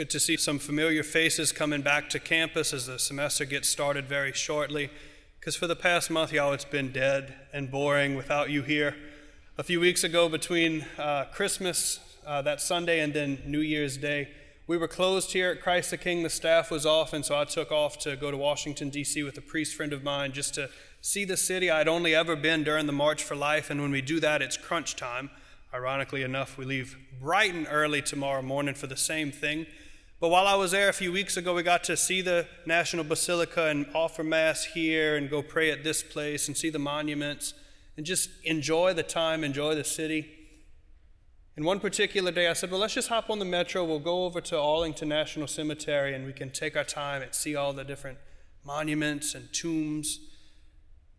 good to see some familiar faces coming back to campus as the semester gets started very shortly. Because for the past month, y'all, it's been dead and boring without you here. A few weeks ago, between uh, Christmas, uh, that Sunday, and then New Year's Day, we were closed here at Christ the King. The staff was off, and so I took off to go to Washington, D.C. with a priest friend of mine just to see the city. I'd only ever been during the March for Life, and when we do that, it's crunch time. Ironically enough, we leave bright and early tomorrow morning for the same thing. But while I was there a few weeks ago, we got to see the National Basilica and offer Mass here and go pray at this place and see the monuments and just enjoy the time, enjoy the city. And one particular day, I said, Well, let's just hop on the metro. We'll go over to Arlington National Cemetery and we can take our time and see all the different monuments and tombs.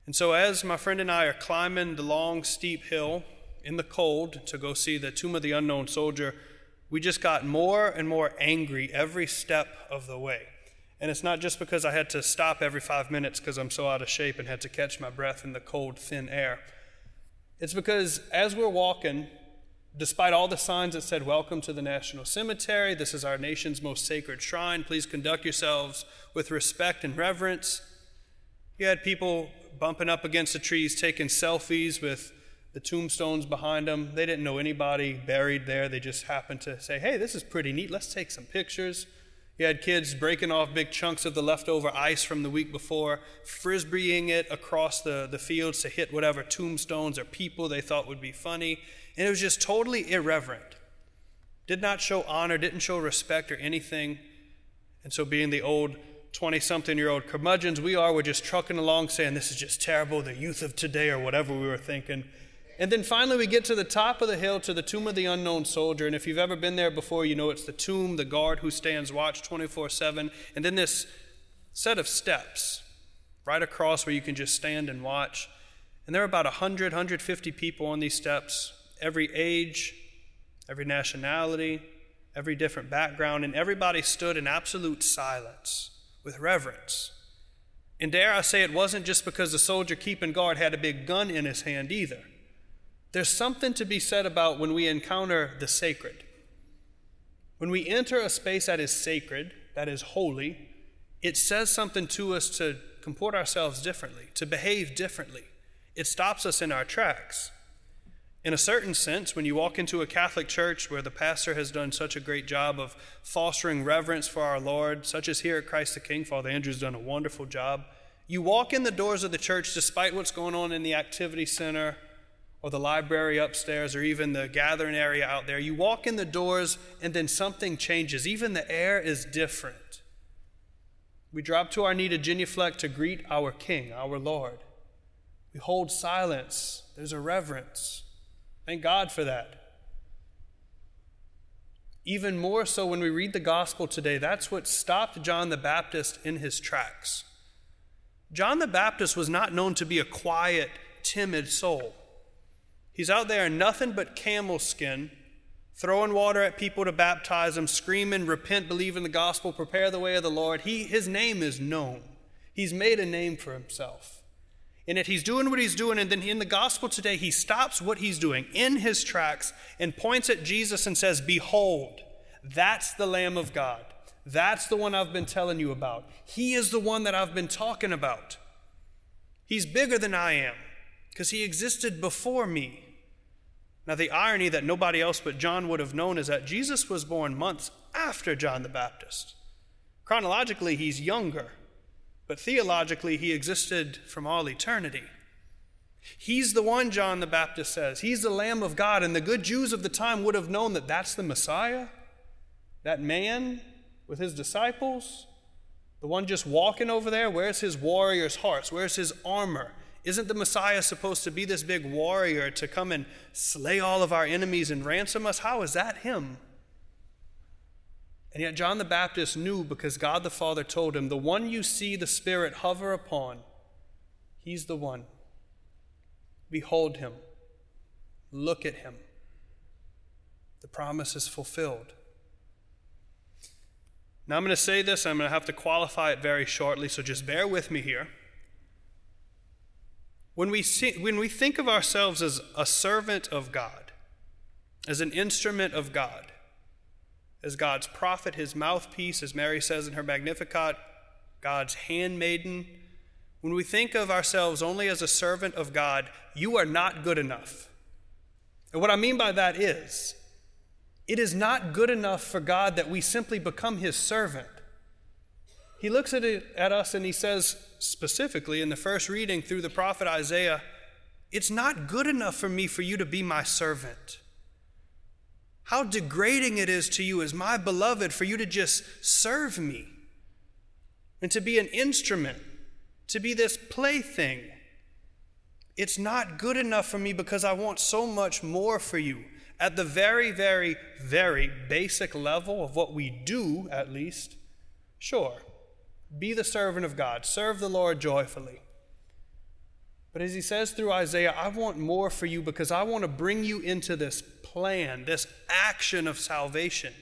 And so, as my friend and I are climbing the long, steep hill, in the cold to go see the Tomb of the Unknown Soldier, we just got more and more angry every step of the way. And it's not just because I had to stop every five minutes because I'm so out of shape and had to catch my breath in the cold, thin air. It's because as we're walking, despite all the signs that said, Welcome to the National Cemetery, this is our nation's most sacred shrine, please conduct yourselves with respect and reverence, you had people bumping up against the trees, taking selfies with the tombstones behind them. They didn't know anybody buried there. They just happened to say, hey, this is pretty neat. Let's take some pictures. You had kids breaking off big chunks of the leftover ice from the week before, frisbeeing it across the, the fields to hit whatever tombstones or people they thought would be funny. And it was just totally irreverent. Did not show honor, didn't show respect or anything. And so, being the old 20 something year old curmudgeons we are, we're just trucking along saying, This is just terrible, the youth of today, or whatever we were thinking. And then finally, we get to the top of the hill to the tomb of the unknown soldier. And if you've ever been there before, you know it's the tomb, the guard who stands watch 24 7, and then this set of steps right across where you can just stand and watch. And there are about 100, 150 people on these steps, every age, every nationality, every different background, and everybody stood in absolute silence with reverence. And dare I say, it wasn't just because the soldier keeping guard had a big gun in his hand either. There's something to be said about when we encounter the sacred. When we enter a space that is sacred, that is holy, it says something to us to comport ourselves differently, to behave differently. It stops us in our tracks. In a certain sense, when you walk into a Catholic church where the pastor has done such a great job of fostering reverence for our Lord, such as here at Christ the King, Father Andrew's done a wonderful job. You walk in the doors of the church despite what's going on in the activity center or the library upstairs or even the gathering area out there. You walk in the doors and then something changes. Even the air is different. We drop to our knee to genuflect to greet our King, our Lord. We hold silence. There's a reverence. Thank God for that. Even more so when we read the gospel today, that's what stopped John the Baptist in his tracks. John the Baptist was not known to be a quiet, timid soul. He's out there in nothing but camel skin, throwing water at people to baptize them, screaming, repent, believe in the gospel, prepare the way of the Lord. He, his name is known. He's made a name for himself. And yet he's doing what he's doing, and then in the gospel today, he stops what he's doing in his tracks and points at Jesus and says, Behold, that's the Lamb of God. That's the one I've been telling you about. He is the one that I've been talking about. He's bigger than I am because he existed before me. Now, the irony that nobody else but John would have known is that Jesus was born months after John the Baptist. Chronologically, he's younger, but theologically, he existed from all eternity. He's the one, John the Baptist says. He's the Lamb of God, and the good Jews of the time would have known that that's the Messiah, that man with his disciples, the one just walking over there. Where's his warrior's hearts? Where's his armor? Isn't the Messiah supposed to be this big warrior to come and slay all of our enemies and ransom us? How is that him? And yet, John the Baptist knew because God the Father told him, The one you see the Spirit hover upon, he's the one. Behold him. Look at him. The promise is fulfilled. Now, I'm going to say this, I'm going to have to qualify it very shortly, so just bear with me here. When we, see, when we think of ourselves as a servant of God, as an instrument of God, as God's prophet, his mouthpiece, as Mary says in her Magnificat, God's handmaiden. When we think of ourselves only as a servant of God, you are not good enough. And what I mean by that is, it is not good enough for God that we simply become his servant. He looks at, it, at us and he says, specifically in the first reading through the prophet Isaiah, it's not good enough for me for you to be my servant. How degrading it is to you as my beloved for you to just serve me and to be an instrument, to be this plaything. It's not good enough for me because I want so much more for you. At the very, very, very basic level of what we do, at least, sure, be the servant of God, serve the Lord joyfully. But as he says through Isaiah, I want more for you because I want to bring you into this plan, this action of salvation.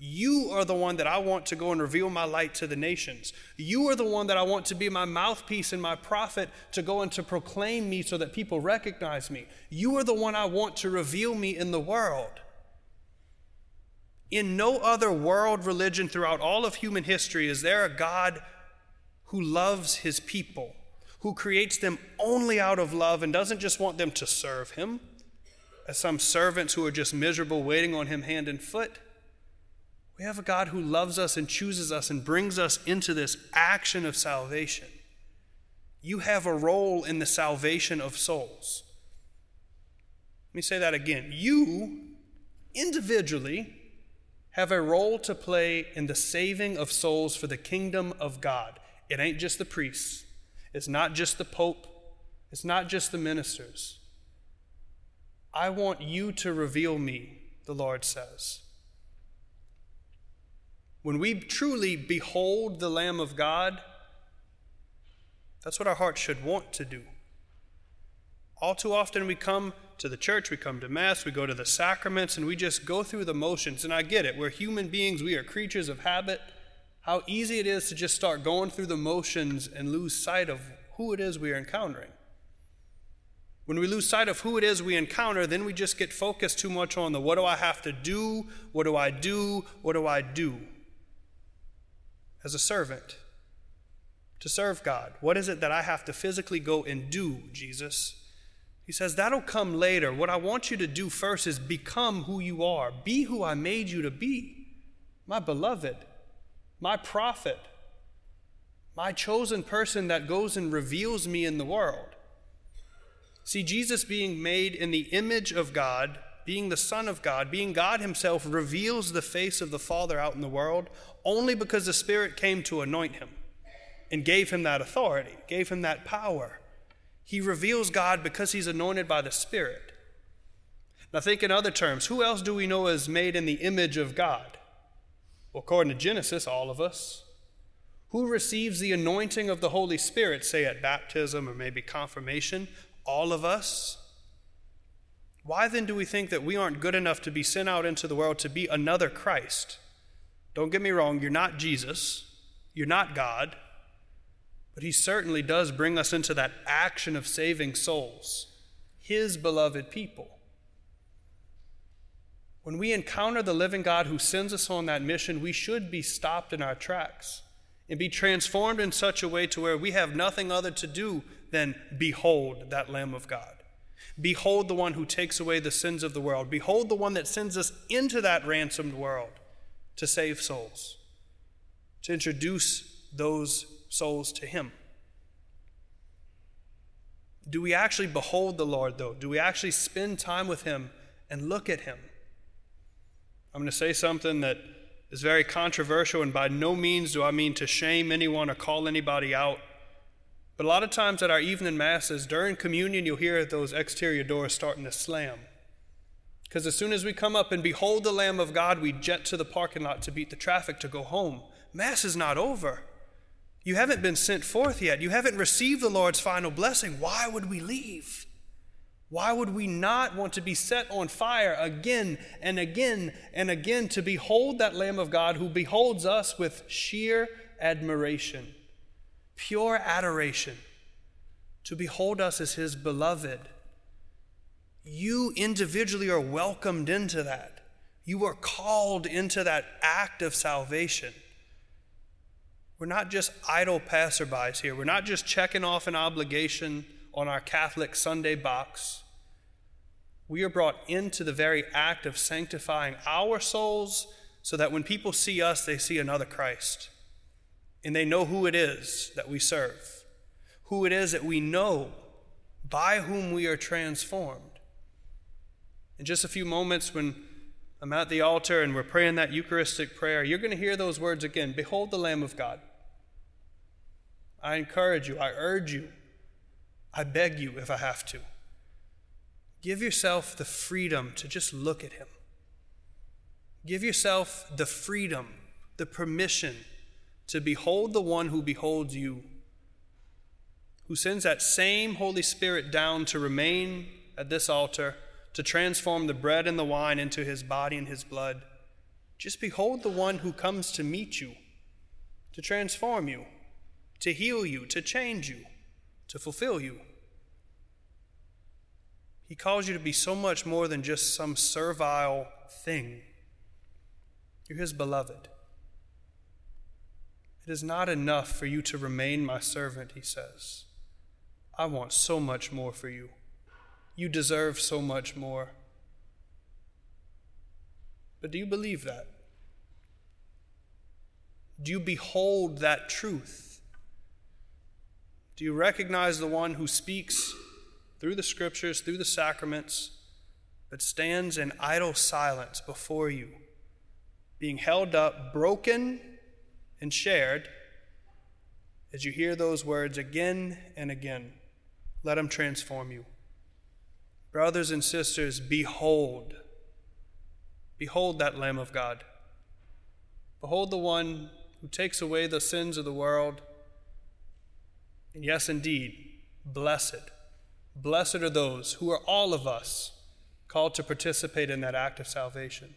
You are the one that I want to go and reveal my light to the nations. You are the one that I want to be my mouthpiece and my prophet to go and to proclaim me so that people recognize me. You are the one I want to reveal me in the world. In no other world religion throughout all of human history is there a God who loves his people, who creates them only out of love and doesn't just want them to serve him as some servants who are just miserable waiting on him hand and foot. We have a God who loves us and chooses us and brings us into this action of salvation. You have a role in the salvation of souls. Let me say that again. You, individually, have a role to play in the saving of souls for the kingdom of God. It ain't just the priests, it's not just the Pope, it's not just the ministers. I want you to reveal me, the Lord says. When we truly behold the Lamb of God, that's what our hearts should want to do. All too often we come to the church, we come to Mass, we go to the sacraments, and we just go through the motions. And I get it. We're human beings, we are creatures of habit. How easy it is to just start going through the motions and lose sight of who it is we are encountering. When we lose sight of who it is we encounter, then we just get focused too much on the what do I have to do? What do I do? What do I do? As a servant, to serve God, what is it that I have to physically go and do, Jesus? He says, That'll come later. What I want you to do first is become who you are. Be who I made you to be. My beloved, my prophet, my chosen person that goes and reveals me in the world. See, Jesus being made in the image of God, being the Son of God, being God Himself, reveals the face of the Father out in the world only because the Spirit came to anoint Him and gave Him that authority, gave Him that power. He reveals God because he's anointed by the Spirit. Now, think in other terms who else do we know is made in the image of God? Well, according to Genesis, all of us. Who receives the anointing of the Holy Spirit, say at baptism or maybe confirmation? All of us. Why then do we think that we aren't good enough to be sent out into the world to be another Christ? Don't get me wrong, you're not Jesus, you're not God, but he certainly does bring us into that action of saving souls, his beloved people. When we encounter the living God who sends us on that mission, we should be stopped in our tracks and be transformed in such a way to where we have nothing other to do than behold that Lamb of God. Behold the one who takes away the sins of the world. Behold the one that sends us into that ransomed world to save souls, to introduce those souls to Him. Do we actually behold the Lord, though? Do we actually spend time with Him and look at Him? I'm going to say something that is very controversial, and by no means do I mean to shame anyone or call anybody out. But a lot of times at our evening masses, during communion, you'll hear those exterior doors starting to slam. Because as soon as we come up and behold the Lamb of God, we jet to the parking lot to beat the traffic to go home. Mass is not over. You haven't been sent forth yet. You haven't received the Lord's final blessing. Why would we leave? Why would we not want to be set on fire again and again and again to behold that Lamb of God who beholds us with sheer admiration, pure adoration, to behold us as his beloved? You individually are welcomed into that. You are called into that act of salvation. We're not just idle passerbys here. We're not just checking off an obligation on our Catholic Sunday box. We are brought into the very act of sanctifying our souls so that when people see us, they see another Christ. And they know who it is that we serve, who it is that we know, by whom we are transformed. In just a few moments, when I'm at the altar and we're praying that Eucharistic prayer, you're going to hear those words again Behold the Lamb of God. I encourage you, I urge you, I beg you if I have to. Give yourself the freedom to just look at Him. Give yourself the freedom, the permission to behold the one who beholds you, who sends that same Holy Spirit down to remain at this altar, to transform the bread and the wine into His body and His blood. Just behold the one who comes to meet you, to transform you, to heal you, to change you, to fulfill you. He calls you to be so much more than just some servile thing. You're His beloved. It is not enough for you to remain my servant, He says. I want so much more for you. You deserve so much more. But do you believe that? Do you behold that truth? Do you recognize the one who speaks through the scriptures, through the sacraments, but stands in idle silence before you, being held up, broken, and shared as you hear those words again and again. Let them transform you. Brothers and sisters, behold. Behold that Lamb of God. Behold the one who takes away the sins of the world. And yes, indeed, blessed Blessed are those who are all of us called to participate in that act of salvation,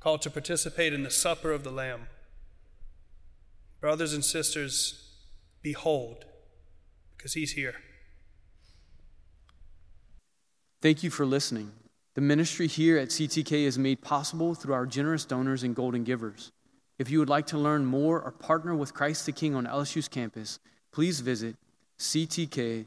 called to participate in the supper of the Lamb. Brothers and sisters, behold, because he's here. Thank you for listening. The ministry here at CTK is made possible through our generous donors and golden givers. If you would like to learn more or partner with Christ the King on LSU's campus, please visit ctklsu.org.